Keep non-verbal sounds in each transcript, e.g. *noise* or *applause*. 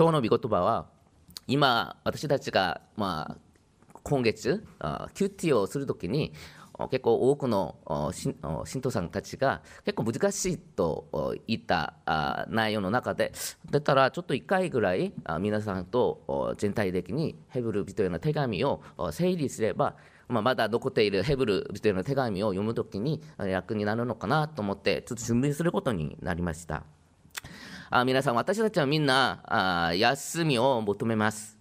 今日の御言葉は今私たちがまあ今月 QT をするときに結構多くの信徒さんたちが結構難しいと言った内容の中でだったらちょっと1回ぐらい皆さんと全体的にヘブル人への手紙を整理すればまあ、まだ残っているヘブル人への手紙を読むときに役になるのかなと思ってちょっと準備することになりました。あ皆さん私たちはみんなあ休みを求めます。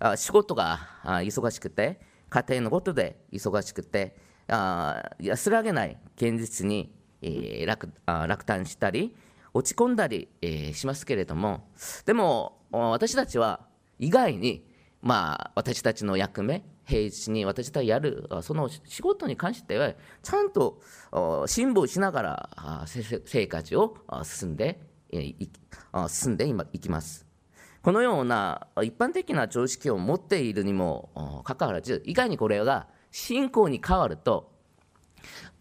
あ仕事があ忙しくて家庭のことで忙しくてあ安らげない現実に、えー、落あ落胆したり落ち込んだり、えー、しますけれどもでも私たちは意外にまあ私たちの役目平日に私たちやるその仕事に関してはちゃんと辛抱しながら生活を進んで進んでいきます。このような一般的な常識を持っているにもかかわらずいかにこれが信仰に変わると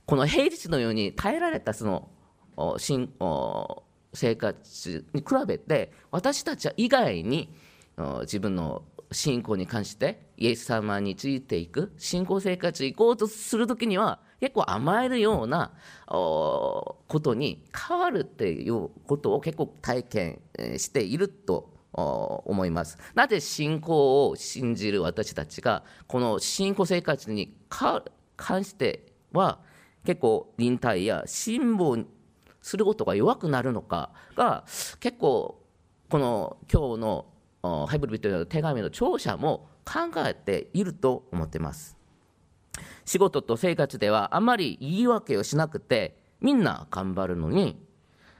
この平日のように耐えられたその生活に比べて私たちは意外に自分の信仰に関してイエス様についていく信仰生活行こうとする時には結構甘えるようなことに変わるっていうことを結構体験していると思います。なぜ信仰を信じる私たちがこの信仰生活に関しては結構忍耐や辛抱することが弱くなるのかが結構この今日のハイブルビットの手紙の聴者も考えていると思ってます。仕事と生活ではあまり言い訳をしなくてみんな頑張るのに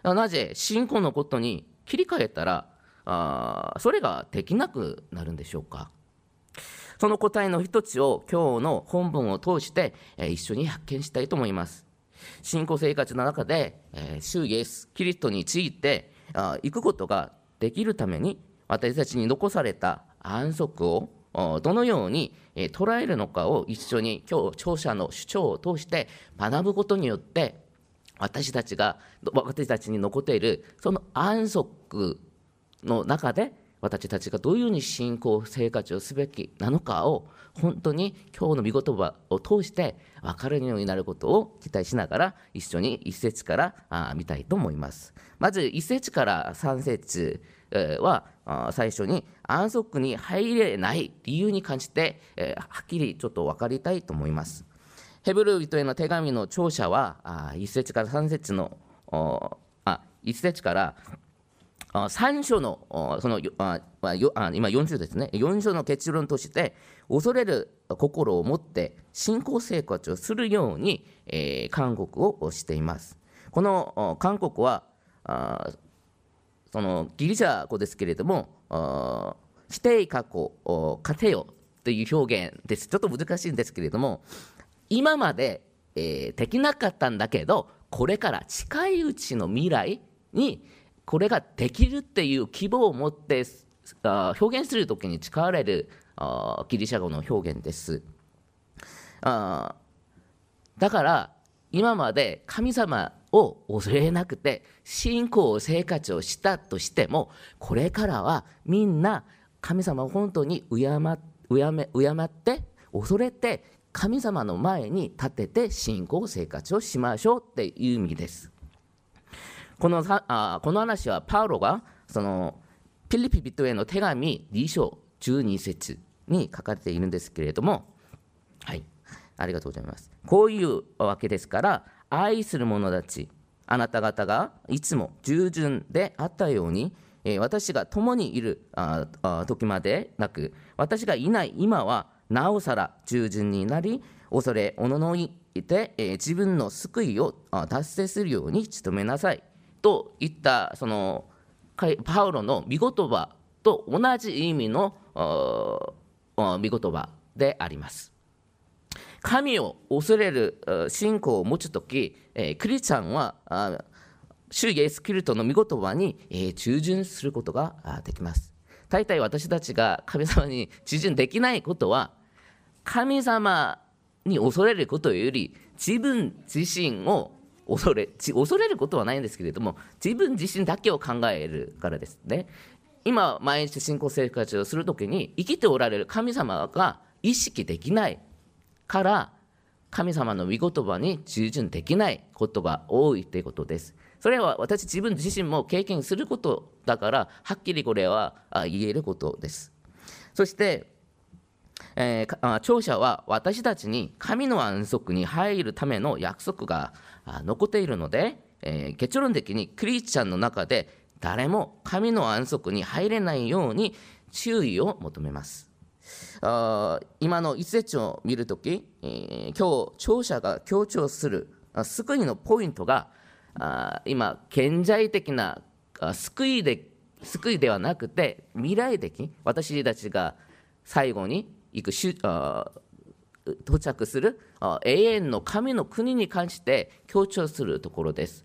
なぜ信仰のことに切り替えたらあそれができなくなるんでしょうか。その答えの一つを今日の本文を通して、一緒に発見したいと思います。信仰生活の中で、え、主イエスキリストについてあ行くことができるために私たちに残された安息をどのように捉えるのかを一緒に今日聴者の主張を通して学ぶことによって私たちが私たちに残っているその安息の中で私たちがどういうふうに信仰生活をすべきなのかを本当に今日の御言葉を通して分かるようになることを期待しながら一緒に一節から見たいと思います。まず一節から三節は最初に安息に入れない理由に関して、はっきりちょっと分かりたいと思います。ヘブル人への手紙の聴者は1節から3節のあ1節から3章のそのあ今4章ですね4章の結論として恐れる心を持って信仰生活をするように、えー、勧告をしています。この韓国はそのギリシャ語ですけれども否定過去勝てよという表現ですちょっと難しいんですけれども今まで、えー、できなかったんだけどこれから近いうちの未来にこれができるっていう希望を持って表現する時に使われるギリシャ語の表現です。だから今まで神様を恐れなくて信仰生活をしたとしてもこれからはみんな神様を本当に敬敬め敬って恐れて神様の前に立てて信仰生活をしましょうっていう意味です。このあこの話はパウロがそのピリピ人への手紙2章12節に書かれているんですけれども、はい、ありがとうございます。こういうわけですから、愛する者たち、あなた方がいつも従順であったように、私が共にいる時までなく、私がいない今は、なおさら従順になり、恐れおののいて、自分の救いを達成するように努めなさい。といったそのパウロの御言葉と同じ意味の御言葉であります。神を恐れる信仰を持つとき、クリスチャンは主イエス・キリストの御言葉に従順することができます。大体私たちが神様に従順できないことは、神様に恐れることより自分自身を恐れ恐れることはないんですけれども自分自身だけを考えるからですね今毎日信仰生活をするときに生きておられる神様が意識できないから神様の御言葉に従順できないことが多いということです。それは私自分自身も経験することだからはっきりこれは言えることです。そして、えー、聴者は私たちに神の安息に入るための約束が残っているので、えー、結論的にクリスチャンの中で誰も神の安息に入れないように注意を求めます。今の一節を見るとき、え、今日、聴者が強調する救いのポイントが今、顕在的な救いで救いではなくて未来的私たちが最後に行く到着する永遠の神の国に関して強調するところです。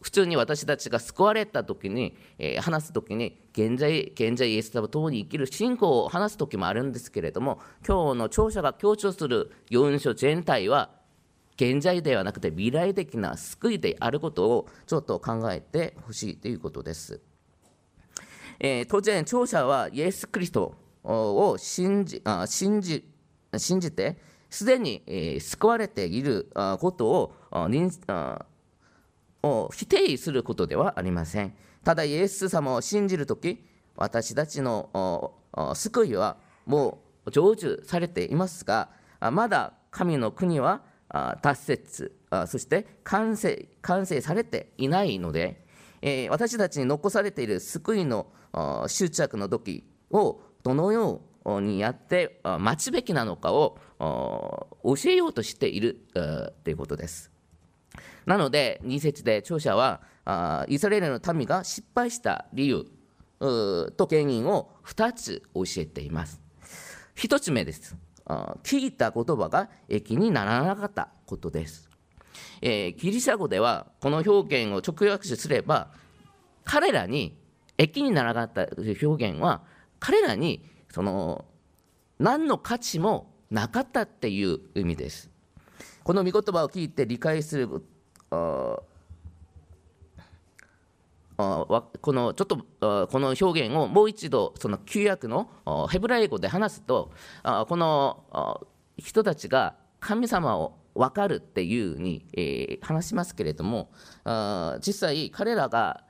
普通に私たちが救われた時に、え、話す時に現在現在イエス様と共に生きる信仰を話す時もあるんですけれども今日の聴者が強調する4書全体は現在ではなくて未来的な救いであることをちょっと考えてほしいということです。えー、当然、聴者はイエス・キリストを信じあ信じ信じて、すでに、救われていることを否定することではありません。ただ、イエス様を信じるとき、私たちの救いはもう成就されていますが、まだ神の国は達成、そして完成完成されていないので、私たちに残されている救いの執着の時をどのようにやって待つべきなのかを教えようとしているということです。なので、2節で著者はイスラエルの民が失敗した理由と原因を2つ教えています。1つ目です。聞いた言葉が益にならなかったことです。え、ギリシャ語ではこの表現を直訳すれば彼らに益にならなかった表現は彼らにその何の価値もなかったっていう意味です。この御言葉を聞いて理解するああこのちょっとこの表現をもう一度その旧約のヘブライ語で話すとこの人たちが神様を分かるっていうふうに、えー、話しますけれどもあ実際彼らが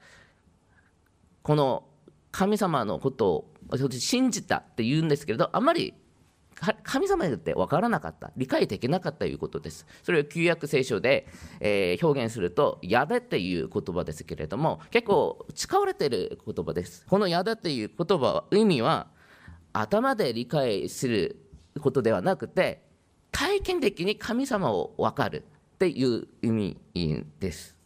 この神様のことを信じたって言うんですけれどあまり神様にとって分からなかった理解できなかったということですそれを旧約聖書で、えー、表現すると「やで」っていう言葉ですけれども結構使われている言葉ですこの「やで」っていう言葉意味は頭で理解することではなくて体験的に神様を分かるっていう意味です。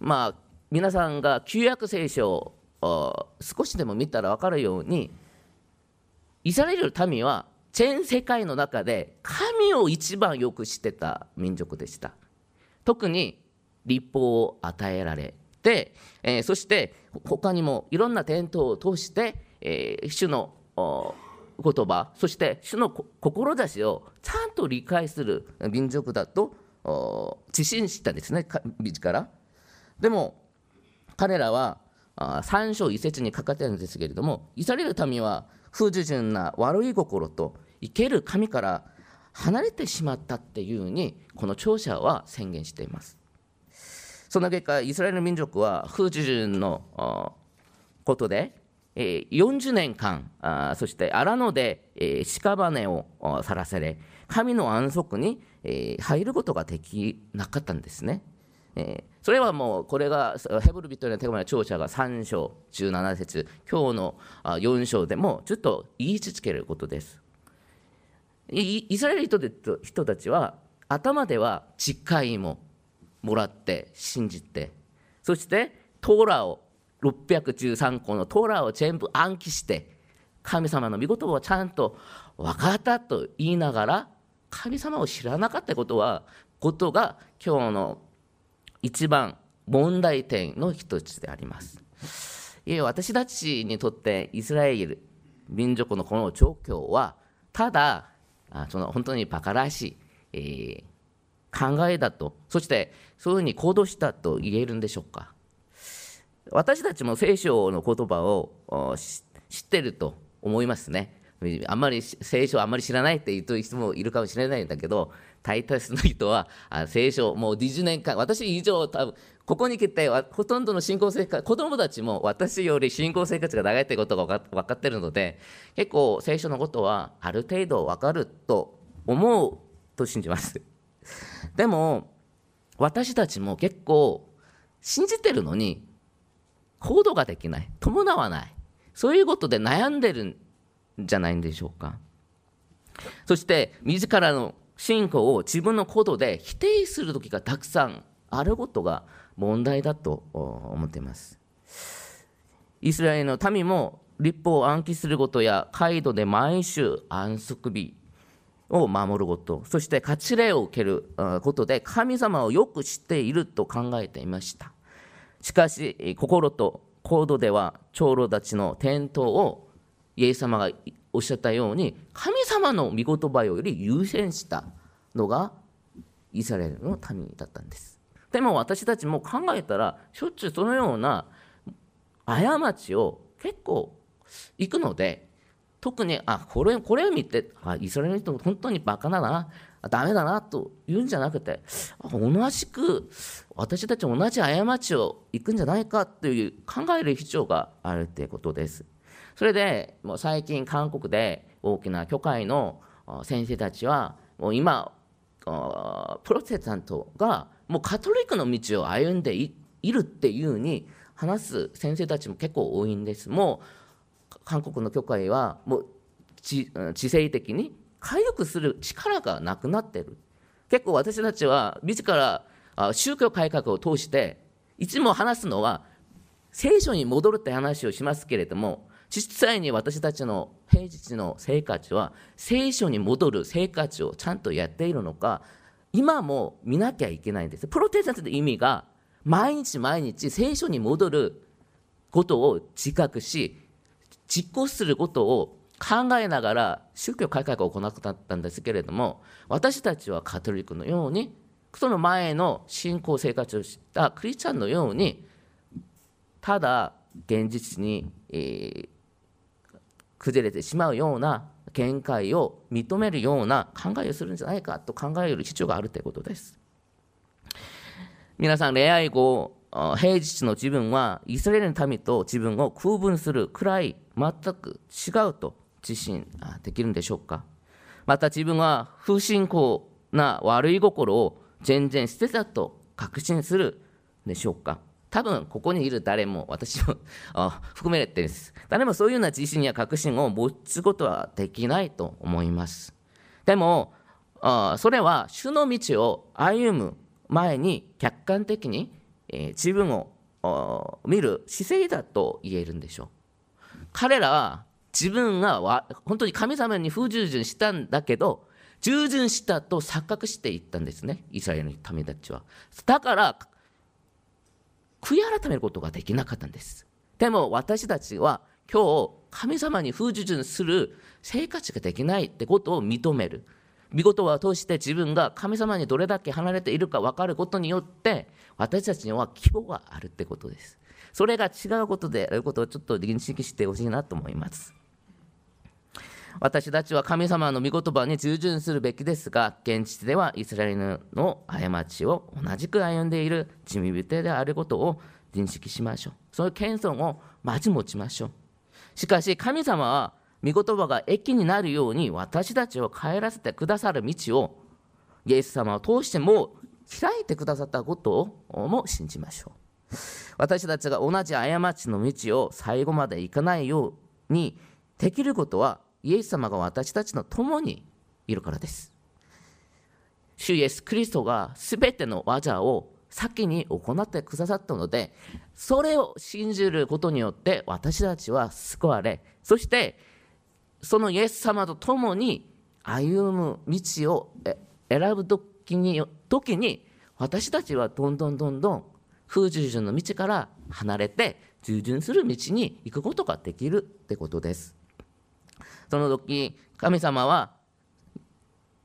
まあ皆さんが旧約聖書を少しでも見たら分かるようにイスラエル民は全世界の中で神を一番よく知ってた民族でした。特に立法を与えられて、えー、そして他にもいろんな伝統を通して、えー、主の言葉そして主の志をちゃんと理解する民族だと自信したんですね自らでも彼らは三章一節にかかっているんですけれどもイスラエル民は不従順な悪い心と生ける神から離れてしまったっていうふうにこの聴者は宣言していますその結果イスラエル民族は不従順のことで40年間そして荒野で、え屍をさらされ神の安息に、入ることができなかったんですね。えそれはもうこれがヘブル人への手紙の聴者が3章17節今日の4章でもちょっと言い続けることです。イスラエル人たちは頭では実会ももらって信じてそしてトーラを613個のトーラを全部暗記して神様の御言葉をちゃんと分かったと言いながら神様を知らなかったことはことが今日の一番問題点の一つであります。いえ私たちにとってイスラエル民族のこの状況はただその本当にバカらしい、えー、考えだとそしてそういうふうに行動したと言えるんでしょうか私たちも聖書の言葉を知ってると思いますね。あんまり聖書あんまり知らないって言う人もいるかもしれないんだけど、大多数の人は聖書、もう20年間、私以上、多分ここに来て、ほとんどの信仰生活、子供たちも私より信仰生活が長いってことが分かってるので、結構聖書のことはある程度分かると思うと信じます。でも、私たちも結構信じてるのに、行動ができない、伴わない、そういうことで悩んでるんじゃないんでしょうか。そして、自らの信仰を自分の行動で否定する時がたくさんあることが問題だと思っています。イスラエルの民も立法を暗記することや、カイドで毎週安息日を守ること、そして勝ち礼を受けることで神様をよく知っていると考えていました。しかし、心と行動では長老たちの転倒をイエス様がおっしゃったように神様の御言葉より優先したのがイスラエルの民だったんですでも私たちも考えたらしょっちゅうそのような過ちを結構行くので特にあこれこれを見てあイスラエルの人本当にバカだなダメだなと言うんじゃなくて同じく私たち同じ過ちを行くんじゃないかという考える必要があるということです。それでもう最近韓国で大きな教会の先生たちはもう今プロテスタントがもうカトリックの道を歩んでいるっていうふうに話す先生たちも結構多いんです。もう韓国の教会はもう知性的に回復する力がなくなってる。結構私たちは自ら宗教改革を通していつも話すのは聖書に戻るって話をしますけれども実際に私たちの平日の生活は聖書に戻る生活をちゃんとやっているのか今も見なきゃいけないんです。プロテスタントの意味が毎日毎日聖書に戻ることを自覚し実行することを考えながら宗教改革を行ったんですけれども私たちはカトリックのようにその前の信仰生活をしたクリスチャンのようにただ現実に、えー、崩れてしまうような見解を認めるような考えをするんじゃないかと考える必要があるということです。皆さん、恋愛後、平日の自分はイスラエルの民と自分を区分するくらい全く違うと自信できるんでしょうかまた自分は不信仰な悪い心を全然捨てたと確信するでしょうか多分ここにいる誰も私も含めてです。誰もそういうような自信や確信を持つことはできないと思います。でもそれは主の道を歩む前に客観的に、え自分を見る姿勢だと言えるんでしょう。彼らは自分が本当に神様に不従順したんだけど従順したと錯覚していったんですね。イスラエルの民たちは。だから悔い改めることができなかったんです。でも私たちは今日神様に不従順する生活ができないってことを認める。見事は通して自分が神様にどれだけ離れているか分かることによって私たちには希望があるってことです。それが違うことであることをちょっと認識してほしいなと思います。私たちは神様の御言葉に従順するべきですが、現実ではイスラエルの過ちを同じく歩んでいる罪人であることを認識しましょう。そういう謙遜をまず持ちましょう。しかし神様は御言葉が益になるように私たちを帰らせてくださる道をイエス様を通しても開いてくださったことをも信じましょう。私たちが同じ過ちの道を最後まで行かないようにできることはイエス様が私たちの共にいるからです。主イエス・クリストが全ての技を先に行ってくださったので、それを信じることによって私たちは救われ、そしてそのイエス様と共に歩む道を選ぶ時に時に私たちはどんどんどんどん不従順の道から離れて従順する道に行くことができるってことです。その時神様は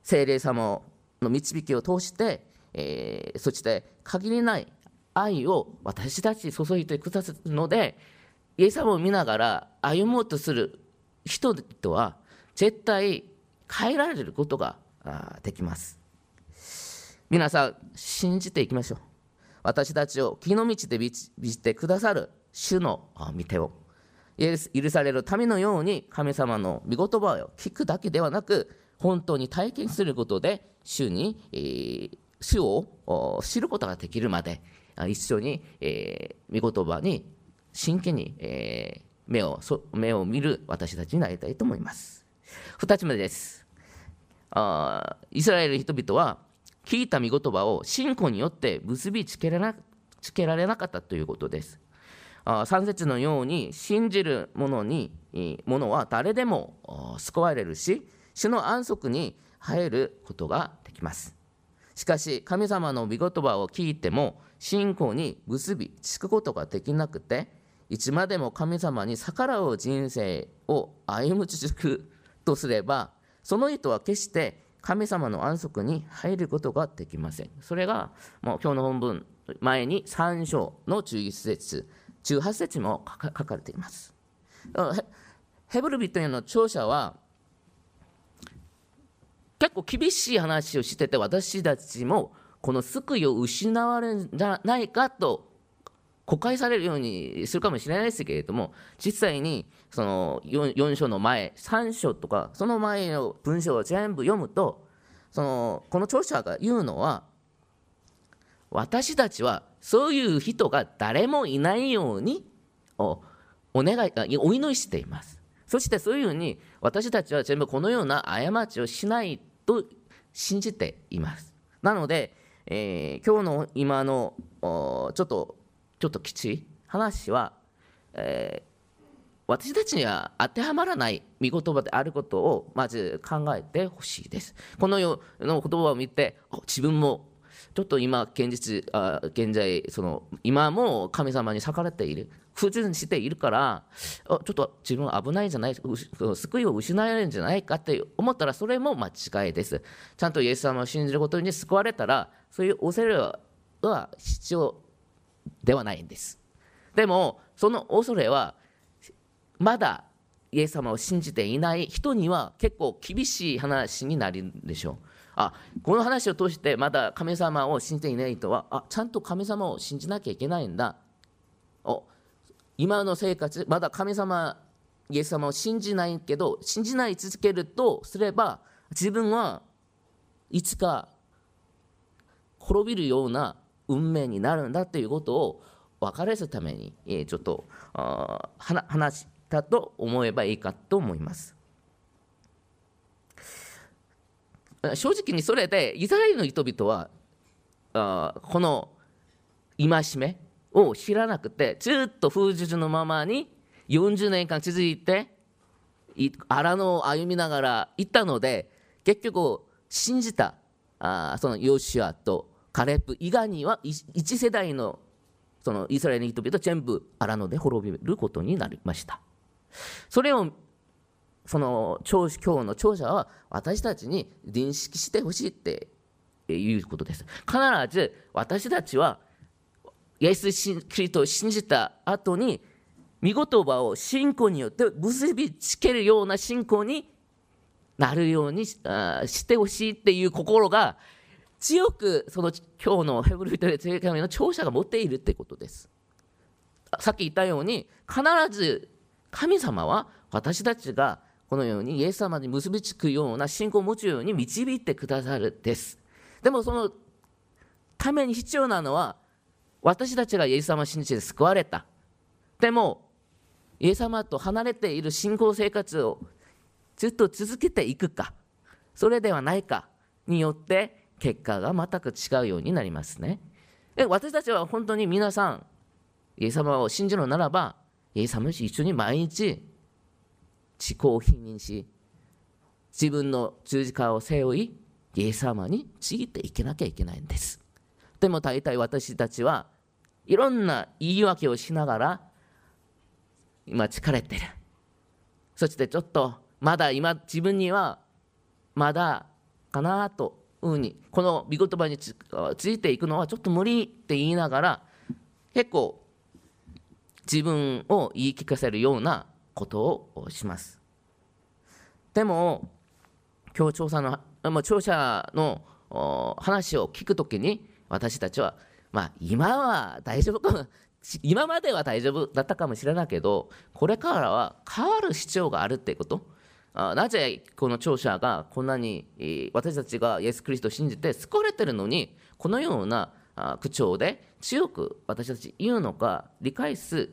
精霊様の導きを通して、えー、そして限りない愛を私たちに注いでくださるのでイエス様を見ながら歩もうとする人々は絶対変えられることができます。皆さん信じていきましょう。私たちを木の道で導いてくださる主の御手を。許されるためのように神様の御言葉を聞くだけではなく本当に体験することで主に、主を知ることができるまで一緒に、えー、御言葉に真剣に、目を目を見る私たちになりたいと思います。2つ目です。イスラエル人々は聞いた御言葉を信仰によって結びつけられなかったということです。3節のように信じる者にものは誰でも救われるし主の安息に入ることができます。しかし神様の御言葉を聞いても信仰に結びつくことができなくていつまでも神様に逆らう人生を歩む続くとすればその人は決して神様の安息に入ることができません。それがもう今日の本文前に3章の11節。18節も書かれています。ヘブル人への聴者は結構厳しい話をしてて私たちもこの救いを失われるんじゃないかと誤解されるようにするかもしれないですけれども実際にその 4, 4章の前3章とかその前の文章を全部読むとそのこの著者が言うのは私たちはそういう人が誰もいないようにおお願いお祈りしていますそしてそういうふうに私たちは全部このような過ちをしないと信じています。なので、えー、今日の今のちょっとちょっときつい話は、えー、私たちには当てはまらない見言葉であることをまず考えてほしいです。このような言葉を見て自分もちょっと今現実あ現在その今も神様に逆らっている。不順しているからちょっと自分危ないんじゃない？救いを失えるんじゃないかって思ったらそれも間違いです。ちゃんとイエス様を信じることに救われたらそういう恐れは必要ではないんです。でもその恐れはまだイエス様を信じていない人には結構厳しい話になるんでしょう。あこの話を通してまだ神様を信じていない人はあちゃんと神様を信じなきゃいけないんだお今の生活まだ神様イエス様を信じないけど信じない続けるとすれば自分はいつか滅びるような運命になるんだということを分かれすためにちょっと話したと思えばいいかと思います。正直にそれでイスラエルの人々はあこの戒めを知らなくてずっと風術のままに40年間続いて荒野を歩みながら行ったので結局信じたあそのヨシュアとカレプ以外には1世代のそのイスラエルの人々全部荒野で滅びることになりました。それをその今日の聴者は私たちに認識してほしいっていうことです。必ず私たちはイエス・キリストを信じた後に見言葉を信仰によって結びつけるような信仰になるようにしてほしいっていう心が強くその今日のヘブル人へ手紙の聴者が持っているってことです。さっき言ったように必ず神様は私たちがこのようにイエス様に結びつくような信仰を持つように導いてくださるです。でもそのために必要なのは私たちがイエス様を信じて救われた。でもイエス様と離れている信仰生活をずっと続けていくかそれではないかによって結果が全く違うようになりますね。で私たちは本当に皆さんイエス様を信じるならばイエス様と一緒に毎日思考を否認し自分の十字架を背負いイエス様についていけなきゃいけないんです。でも大体私たちはいろんな言い訳をしながら今疲れてる。そしてちょっとまだ今自分にはまだかなというふうにこの御言葉についていくのはちょっと無理って言いながら結構自分を言い聞かせるようなことをします。でも、協調者の、聴者の話を聞くときに、私たちは、まあ、今は大丈夫かも、今までは大丈夫だったかもしれないけど、これからは変わる必要があるってこと。あなぜこの聴者がこんなに、私たちがイエス・クリストを信じて救われてるのに、このような口調で強く私たち言うのか理解す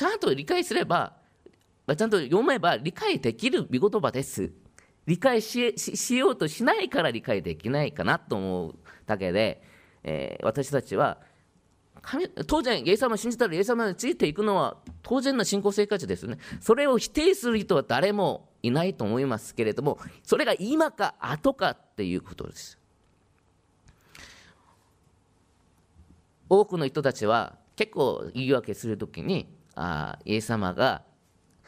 ちゃんと理解すればちゃんと読めば理解できる見言葉です理解ししようとしないから理解できないかなと思うだけで、えー、私たちは神当然、イエス様を信じたらイエス様についていくのは当然の信仰生活ですね。それを否定する人は誰もいないと思いますけれども、それが今か後かっていうことです。多くの人たちは結構言い訳するときにあイエス様が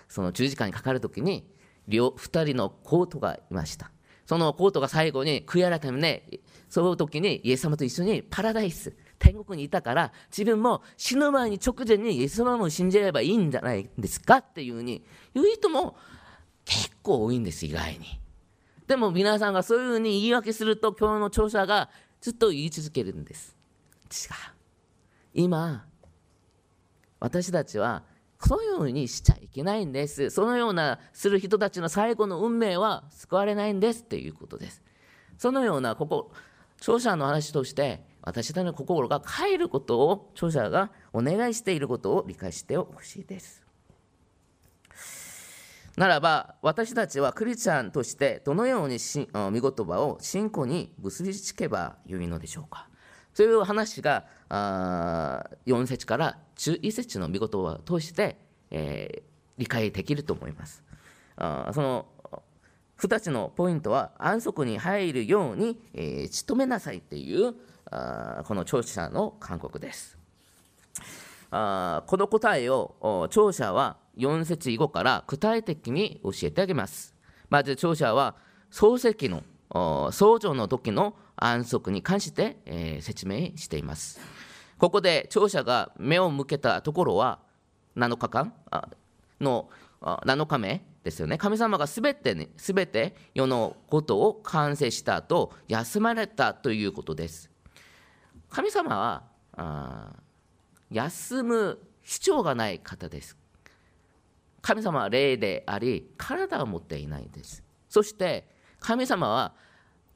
その十字架にかかるときに両2人のコートがいました。そのコートが最後に悔い改めねその時にイエス様と一緒にパラダイス天国にいたから自分も死ぬ前に直前にイエス様も信じればいいんじゃないですか？っていうふうに言う人も結構多いんです意外に。でも皆さんがそういうふうに言い訳すると今日の聴者がずっと言い続けるんです。違う。今私たちはそういうふうにしちゃいけないんです。そのようなする人たちの最後の運命は救われないんですっていうことです。そのようなここ聴者の話として私たちの心が変えることを聴者がお願いしていることを理解してほしいです。ならば私たちはクリスチャンとしてどのように見言葉を信仰に結びつけばよいのでしょうか。そういう話があ4節から11節の見事を通して、えー、理解できると思います。あその2つのポイントは安息に入るように、えー、努めなさいというあこの聴者の勧告です。あこの答えを聴者は4節以後から具体的に教えてあげます。まず聴者は漱石の創造の時の安息に関して、えー、説明しています。ここで聴者が目を向けたところは7日間？の7日目ですよね。神様がすべて、ね、全て世のことを完成した後、休まれたということです。神様はあ休む必要がない方です。神様は霊であり、体を持っていないです。そして神様は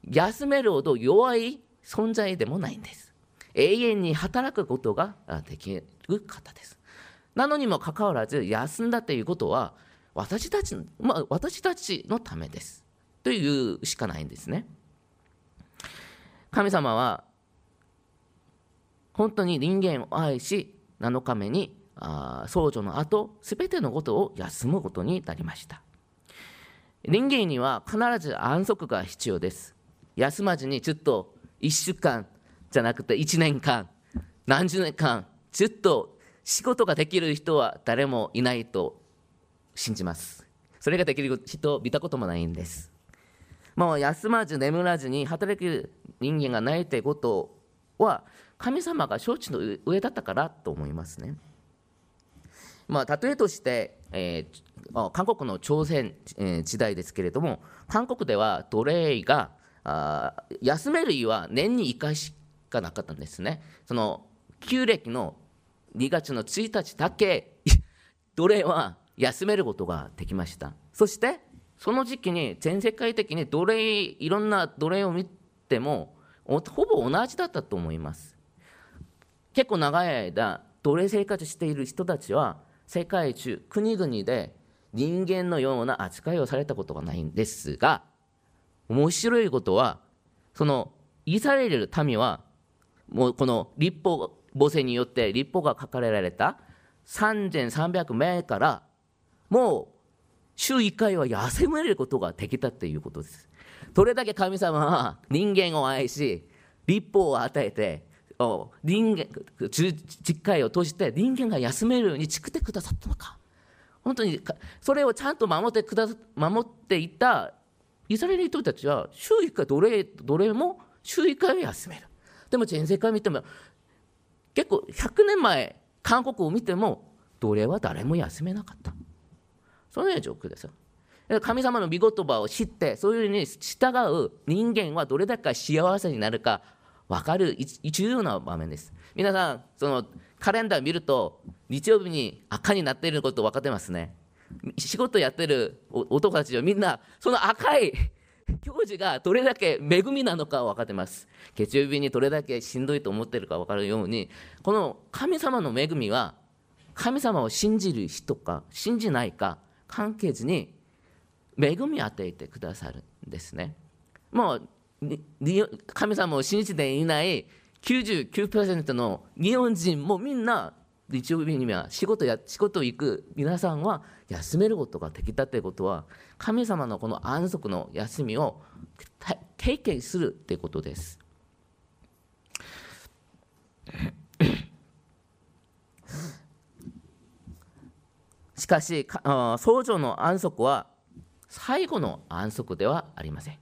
休めるほど弱い存在でもないんです。永遠に働くことができる方です。なのにもかかわらず休んだということは私たち,、まあ、私たちのためです。というしかないんですね。神様は本当に人間を愛し7日目にあ創造の後すべてのことを休むことになりました。人間には必ず安息が必要です。休まずにずっと1週間じゃなくて1年間、何十年間、ずっと仕事ができる人は誰もいないと信じます。それができる人を見たこともないんです。もう休まず眠らずに働く人間がないということは神様が承知の上だったからと思いますね。まあ、例えとして、えー、韓国の朝鮮、時代ですけれども韓国では奴隷があ休める日は年に1回しかなかったんですね。その旧暦の2月の1日だけ奴隷は休めることができました。そしてその時期に全世界的に奴隷いろんな奴隷を見てもほぼ同じだったと思います。結構長い間奴隷生活している人たちは世界中国々で人間のような扱いをされたことがないんですが面白いことはそのイスラエル民はもうこの立法母性によって立法が書かれられた3300名からもう週1回は休めることができたということです。どれだけ神様は人間を愛し立法を与えて人間実会を通して人間が休めるように作ってくださったのか本当にそれをちゃんと守ってくだ守っていたイスラエル人たちは週1回奴隷奴隷も週1回は休めるでも全世界見ても結構100年前韓国を見ても奴隷は誰も休めなかった。そのような状況ですよ。神様の御言葉を知ってそういうふうに従う人間はどれだけ幸せになるか分かる重要な場面です。皆さんそのカレンダー見ると日曜日に赤になっていること分かってますね。仕事やってる男たちはみんなその赤い教授がどれだけ恵みなのか分かってます。月曜日にどれだけしんどいと思ってるか分かるようにこの神様の恵みは神様を信じる人か信じないか関係ずに恵みを与えてくださるんですね。もう神様を信じていない99%の日本人もみんな日曜日には仕事や仕事行く皆さんは休めることができたということは神様のこの安息の休みを経験するということです。*laughs* しかし、創造の安息は最後の安息ではありません。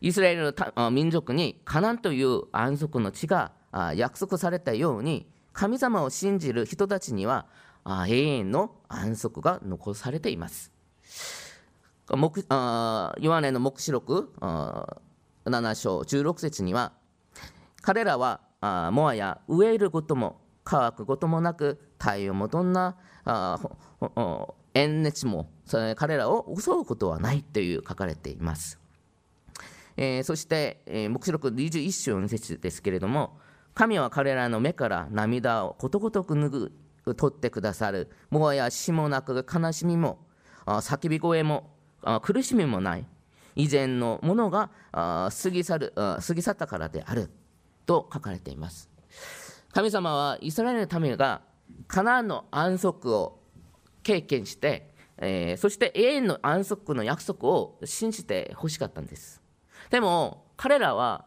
イスラエルの民族にカナンという安息の地が約束されたように神様を信じる人たちには永遠の安息が残されています。ヨハネの黙示録7章16節には彼らはもはや植えることも乾くこともなく太陽もどんな縁熱も彼らを襲うことはないという書かれています。えー、そして、えー、黙示録21章の節ですけれども神は彼らの目から涙をことごとく拭う取ってくださる。もはや死もなく悲しみも叫び声も苦しみもない。以前のものが過ぎ去る過ぎ去ったからであると書かれています。神様はイスラエルの民がカナンの安息を経験して、え、そして永遠の安息の約束を信じてほしかったんです。でも彼らは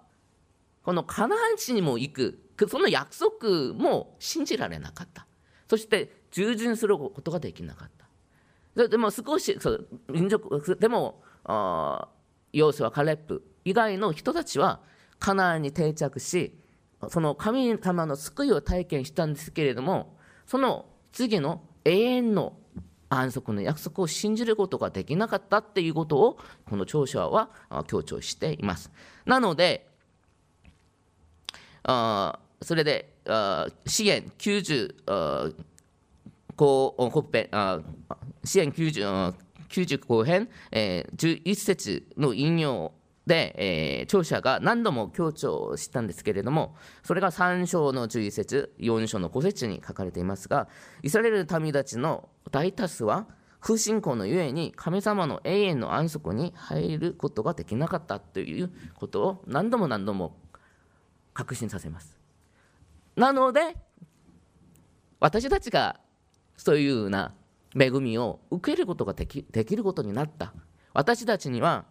このカナン地にも行く。その約束も信じられなかった。そして従順することができなかった。でも少しそう民族でもヨースはカレップ。以外の人たちはカナンに定着しその神様の救いを体験したんですけれどもその次の永遠の安息の約束を信じることができなかったっていうことをこの聴者は強調しています。なのであそれであ支援90後編あ支援90 95編、えー、11節の引用で、えー、聴者が何度も強調したんですけれどもそれが3章の11節4章の5節に書かれていますがイスラエル民たちの大多数は不信仰のゆえに神様の永遠の安息に入ることができなかったということを何度も何度も確信させます。なので私たちがそういうような恵みを受けることができできることになった私たちには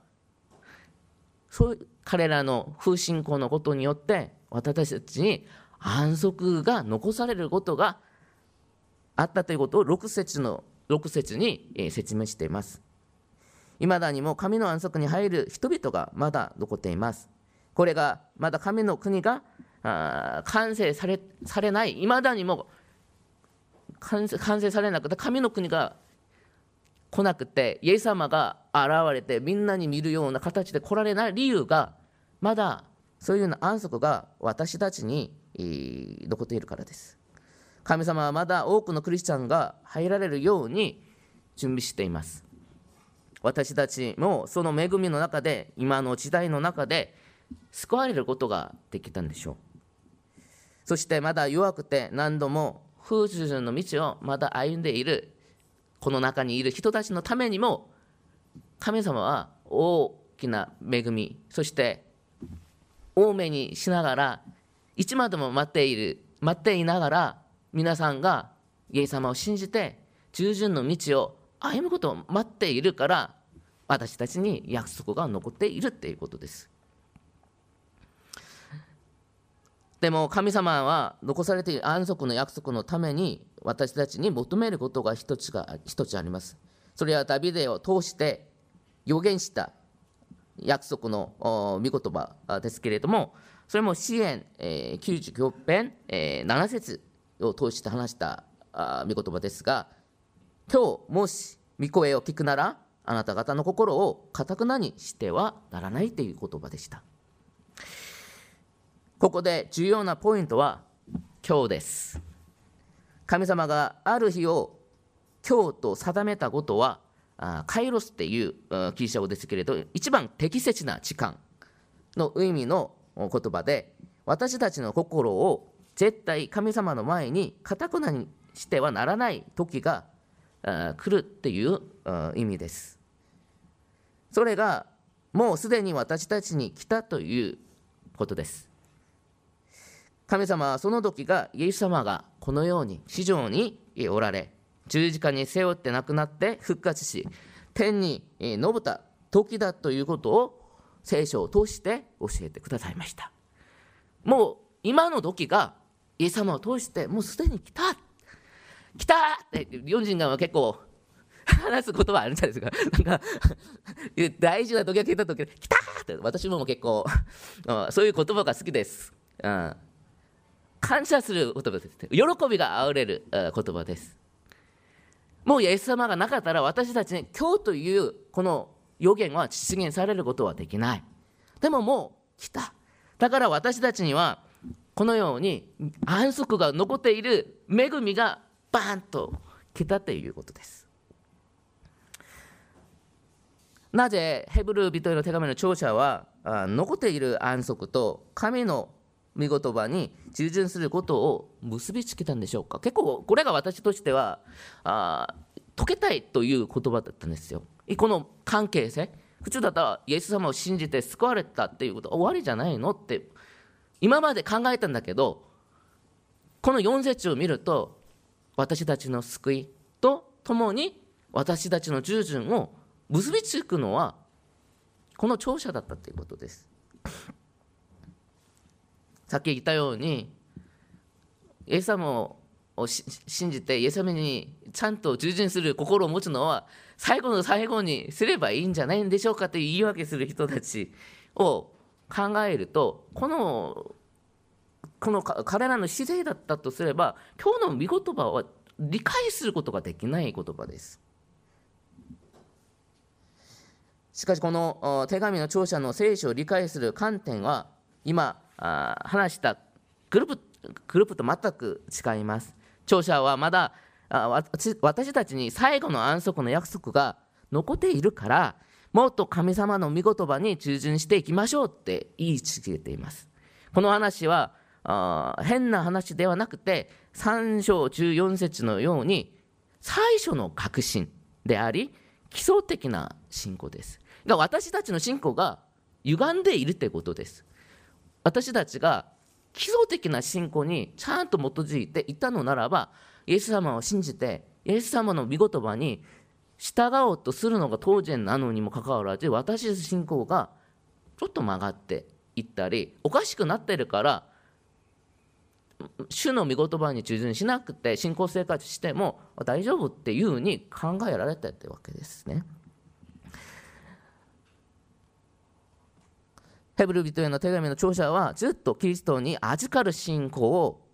そう彼らの不信仰のことによって私たちに安息が残されることがあったということを6節の6節に説明しています。いまだにも神の安息に入る人々がまだ残っています。これがまだ神の国が完成されされない、いまだにも完成されなくて、神の国が来なくて、イエス様が現れて、みんなに見るような形で来られない理由が、まだそういうような安息が私たちに残っているからです。神様はまだ多くのクリスチャンが入られるように準備しています。私たちもその恵みの中で、今の時代の中で救われることができたんでしょう。そしてまだ弱くて何度も風習の道をまだ歩んでいるこの中にいる人たちのためにも神様は大きな恵みそして多めにしながらいつまでも待っている待っていながら皆さんがイエス様を信じて従順の道を歩むことを待っているから私たちに約束が残っているっていうことです。でも神様は残されている安息の約束のために私たちに求めることが一つが一つあります。それはダビデを通して予言した約束の御言葉ですけれどもそれも支援、99編、7節を通して話した御言葉ですが今日もし御声を聞くならあなた方の心をかたくなにしてはならないという言葉でしたここで重要なポイントは今日です神様がある日を今日と定めたことはカイロスっていうギリシャ語ですけれど一番適切な時間の意味の言葉で私たちの心を絶対神様の前にかたくなにしてはならない時が来るっていう意味です。それがもうすでに私たちに来たということです。神様はその時がイエス様がこのように地上におられ十字架に背負って亡くなって復活し天に述べた時だということを聖書を通して教えてくださいましたもう今の時がイエス様を通してもうすでに来た来たって日本人が結構話す言葉あるんじゃないですか。*laughs* なんか大事な時が来た時来たって私も結構そういう言葉が好きです。うん、感謝する言葉です。喜びがあふれる言葉です。もうイエス様がなかったら私たちに今日というこの予言は実現されることはできない。でももう来た。だから私たちにはこのように安息が残っている恵みがバーンと来たということです。なぜヘブル人への手紙の聴者は残っている安息と神の御言葉に従順することを結びつけたんでしょうか？結構これが私としてはあ解けたいという言葉だったんですよ。この関係性？普通だったらイエス様を信じて救われたっていうこと終わりじゃないのって今まで考えたんだけどこの4節を見ると私たちの救いとともに私たちの従順を結びつくのはこの聴者だったということです。さっき言ったようにイエス様を信じてイエス様にちゃんと従順する心を持つのは最後の最後にすればいいんじゃないんでしょうかという言い訳する人たちを考えるとこのこの彼らの姿勢だったとすれば今日の御言葉は理解することができない言葉です。しかしこの手紙の聴者の聖書を理解する観点は今話したグループグループと全く違います。聴者はまだ私たちに最後の安息の約束が残っているからもっと神様の御言葉に従順していきましょうって言い続けています。この話は変な話ではなくて3章14節のように最初の確信であり基礎的な信仰です。が私たちの信仰が歪んでいるということです。私たちが基礎的な信仰にちゃんと基づいていたのならば、イエス様を信じて、イエス様の御言葉に従おうとするのが当然なのにもかかわらず、私の信仰がちょっと曲がっていったり、おかしくなってるから、主の御言葉に従順しなくて信仰生活しても大丈夫っていうふうに考えられたってわけですね。ヘブル人への手紙の著者はずっとキリストに預かる信仰を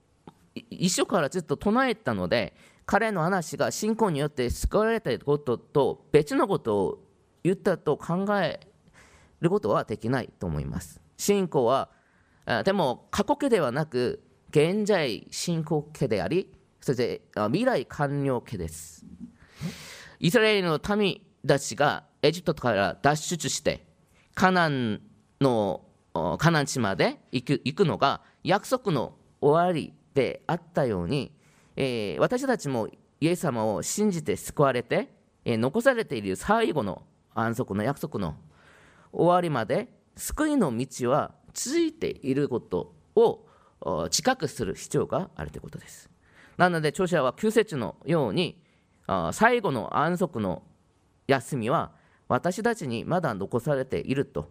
一緒からずっと唱えたので彼の話が信仰によって救われたことと別のことを言ったと考えることはできないと思います。信仰はでも過去形ではなく現在進行形でありそして未来完了形です。イスラエルの民たちがエジプトから脱出してカナンのカナン地まで行く行くのが約束の終わりであったように、えー、私たちもイエス様を信じて救われて、えー、残されている最後の安息の約束の終わりまで救いの道は続いていることを近くする必要があるということです。なので著者は旧節のように最後の安息の休みは私たちにまだ残されていると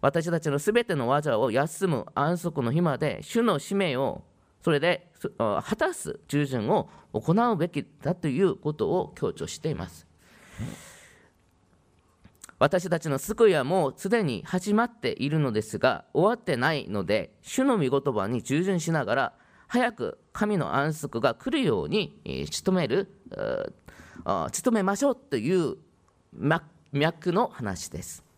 私たちのすべての技を休む安息の日まで主の使命をそれで果たす従順を行うべきだということを強調しています。私たちの救いはもうすでに始まっているのですが、終わってないので、主の御言葉に従順しながら、早く神の安息が来るように、努める、努めましょうという脈の話です。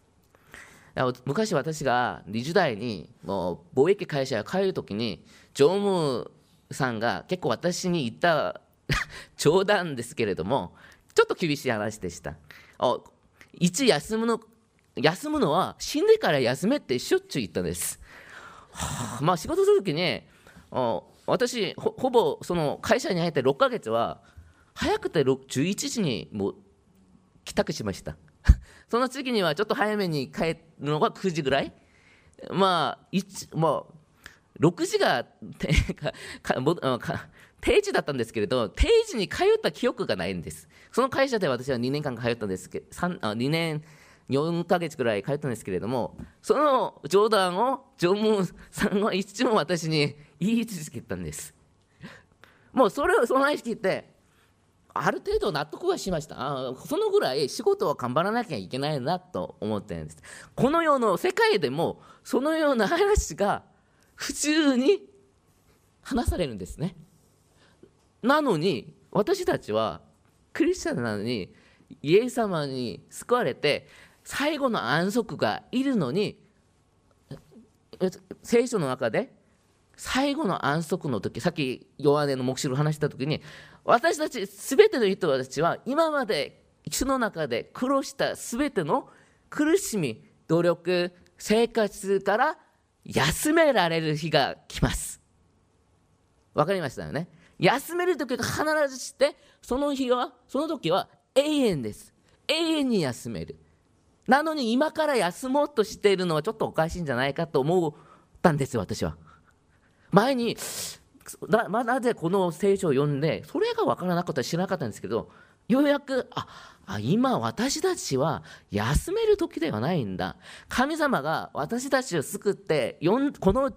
昔私が20代にもう貿易会社へ帰るときに常務さんが結構私に言った冗談ですけれどもちょっと厳しい話でした。一休むの休むのは死んでから休めってしょっちゅう言ったんです。はあ、まあ仕事するときに私ほほぼその会社に入って6ヶ月は早くて11時にもう帰宅しました。その次にはちょっと早めに帰るのが9時ぐらい？まあ1まあ6時が定時だったんですけれど定時に通った記憶がないんです。その会社で私は2年間通ったんですけど2年4ヶ月ぐらい通ったんですけれどもその冗談を常務さんはいつも私に言い続けたんです。もうそれをその話聞いてある程度納得はしました。あそのぐらい仕事を頑張らなきゃいけないなと思ってるんです。この世の世界でもそのような話が普通に話されるんですね。なのに私たちはクリスチャンなのにイエス様に救われて最後の安息がいるのに聖書の中で最後の安息の時さっき弱音の黙示録話した時に私たち全ての人たちは今まで主の中で苦労した全ての苦しみ努力生活から休められる日が来ます。わかりましたよね？休める時が必ずしてその日はその時は永遠です。永遠に休める。なのに今から休もうとしているのはちょっとおかしいんじゃないかと思ったんです私は。前にななぜこの聖書を読んでそれが分からなかったら知らなかったんですけどようやくああ今私たちは休める時ではないんだ。神様が私たちを救ってこの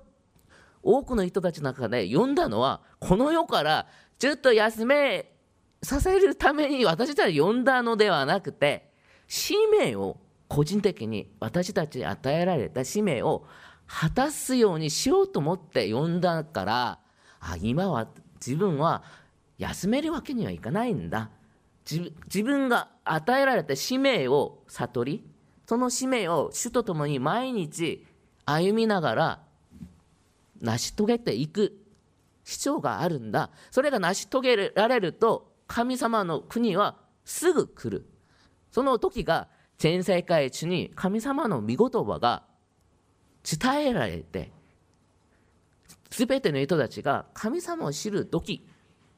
多くの人たちの中で呼んだのはこの世からずっと休めさせるために私たちは呼んだのではなくて使命を個人的に私たちに与えられた使命を果たすようにしようと思って呼んだからあ今は自分は休めるわけにはいかないんだ。自分が与えられた使命を悟りその使命を主と共に毎日歩みながら成し遂げていく必要があるんだ。それが成し遂げられると神様の国はすぐ来る。その時が全世界中に神様の御言葉が伝えられて全ての人たちが神様を知る時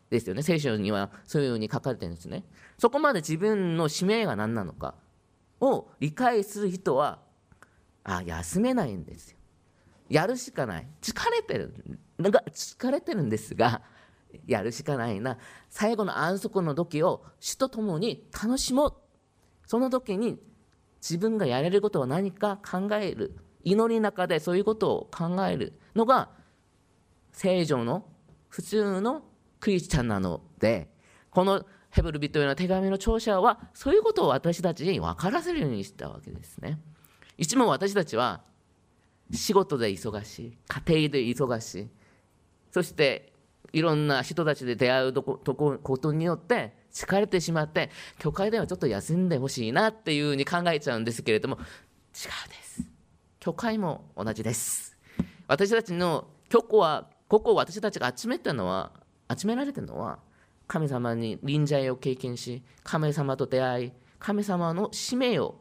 ですよね。聖書にはそういうふうに書かれてるんですね。そこまで自分の使命が何なのかを理解する人はあ休めないんですよ。やるしかない。疲れてる。なんか疲れてるんですがやるしかないな。最後の安息の時を主と共に楽しもう。その時に自分がやれることは何か考える。祈りの中でそういうことを考えるのが聖女の普通のクリスチャンなのでこのヘブル人への手紙の聴者はそういうことを私たちに分からせるようにしたわけですね。いつも私たちは仕事で忙しい家庭で忙しいそしていろんな人たちで出会うとことによって疲れてしまって教会ではちょっと休んでほしいなっていうふうに考えちゃうんですけれども違うです教会も同じです私たちの教皇はここ私たちが集めたのは集められてるのは神様に臨在を経験し神様と出会い神様の使命を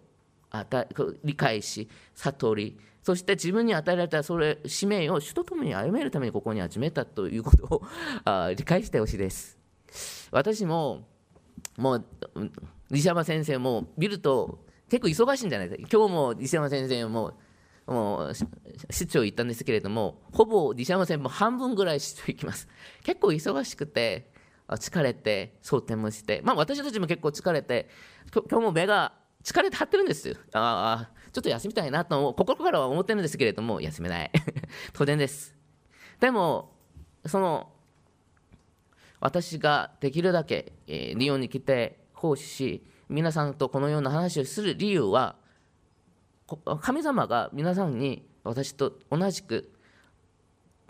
理解し悟りそして自分に与えられたそれ使命を主と共に歩めるためにここに集めたということを *laughs* あ理解してほしいです。私ももう西山先生も見ると結構忙しいんじゃないですか今日も西山先生ももう市長行ったんですけれどもほぼ西山先生も半分ぐらい市長行きます。結構忙しくて疲れて蒼天もしてまあ私たちも結構疲れて今日も目が疲れて張ってるんですよ。ああちょっと休みたいなと心からは思ってるんですけれども休めない。*laughs* 当然です。でもその私ができるだけ、えー、リオに来て奉仕し皆さんとこのような話をする理由は神様が皆さんに私と同じく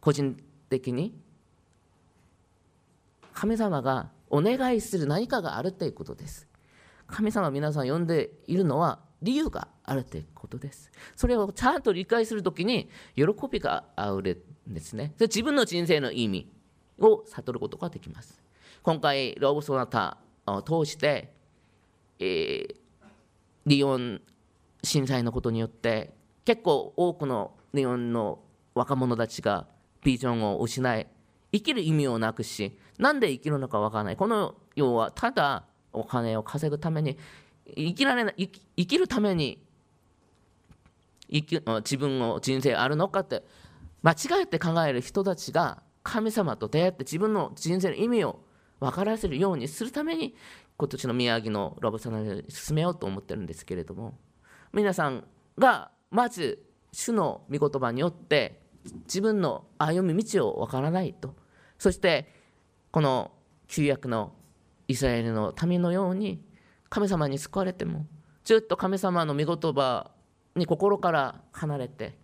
個人的に神様がお願いする何かがあるということです。神様皆さん呼んでいるのは理由があるということです。それをちゃんと理解するときに喜びがあふれるんですね。自分の人生の意味を悟ることができます。今回、ロブ・ソナタを通して、えー、リオン震災のことによって結構多くの日本の若者たちがビジョンを失い生きる意味をなくしなんで生きるのかわからない。この世はただお金を稼ぐために生きられない生きるために生き自分の人生あるのかって間違えて考える人たちが神様と出会って自分の人生の意味を分からせるようにするために今年の宮城のロボサナに進めようと思ってるんですけれども。皆さんがまず主の御言葉によって自分の歩み道を分からないと。そしてこの旧約のイスラエルの民のように神様に救われてもずっと神様の御言葉に心から離れて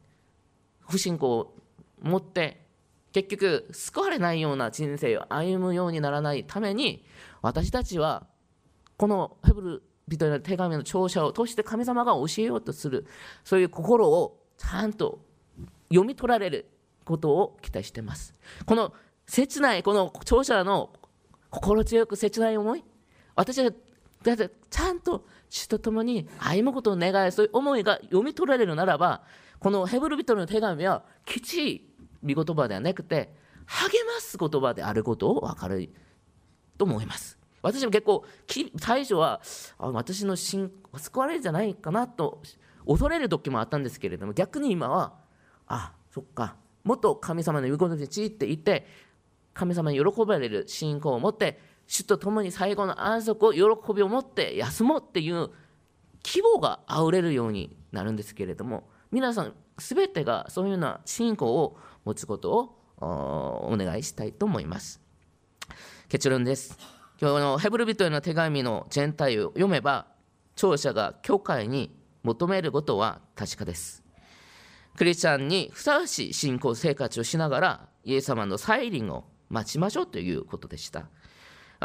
不信仰を持って結局救われないような人生を歩むようにならないために私たちはこのヘブル人の手紙の聴者を通して神様が教えようとする。そういう心をちゃんと読み取られることを期待しています。この切ないこの聴者の心強く切ない思い私はちゃんと主と共に歩むことを願いそういう思いが読み取られるならばこのヘブル人の手紙はきちい御言葉ではなくて励ます言葉であることを分かると思います。私も結構最初はあ私の信仰救われるんじゃないかなと恐れる時もあったんですけれども逆に今はあそっかもっと神様の言うことについていて神様に喜ばれる信仰を持って主と共に最後の安息を喜びを持って休もうっていう希望があふれるようになるんですけれども皆さん全てがそういうような信仰を持つことをお願いしたいと思います。結論です。今日のヘブル人への手紙の全体を読めば聴者が教会に求めることは確かです。クリスチャンにふさわしい信仰生活をしながらイエス様の再臨を待ちましょうということでした。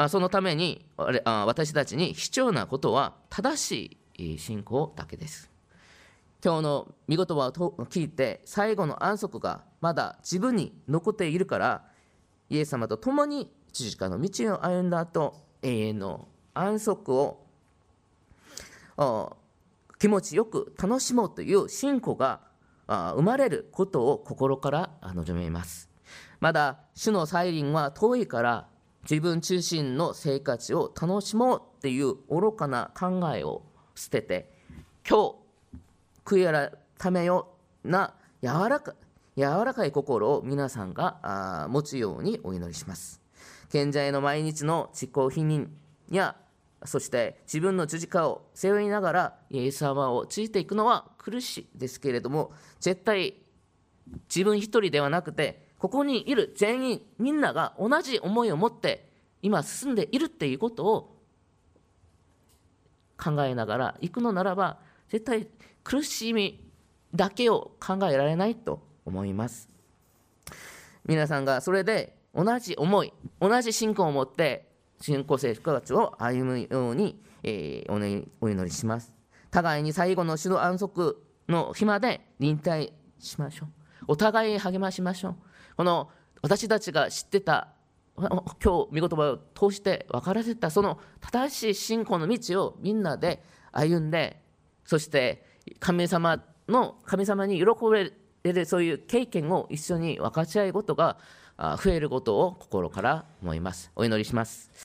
そのために私たちに必要なことは正しい信仰だけです。今日の見言葉を聞いて最後の安息がまだ自分に残っているからイエス様と共に十字架の道を歩んだ後永遠の安息を気持ちよく楽しもうという信仰が生まれることを心から望みますまだ主の再臨は遠いから自分中心の生活を楽しもうっていう愚かな考えを捨てて今日悔い改めような柔らか柔らかい心を皆さんが持つようにお祈りします。現在の毎日の自己否認やそして自分の十字架を背負いながらイエス様をついていくのは苦しいですけれども絶対自分一人ではなくてここにいる全員みんなが同じ思いを持って今進んでいるっていうことを考えながら行くのならば絶対苦しみだけを考えられないと思います。皆さんがそれで同じ思い同じ信仰を持って信仰生活を歩むように、えー、お祈りします。互いに最後の主の安息の日まで忍耐しましょう。お互い励ましましょう。この私たちが知ってた今日御言葉を通して分からせたその正しい信仰の道をみんなで歩んでそして神様の神様に喜べるそういう経験を一緒に分かち合うことが増えることを心から思います。お祈りします。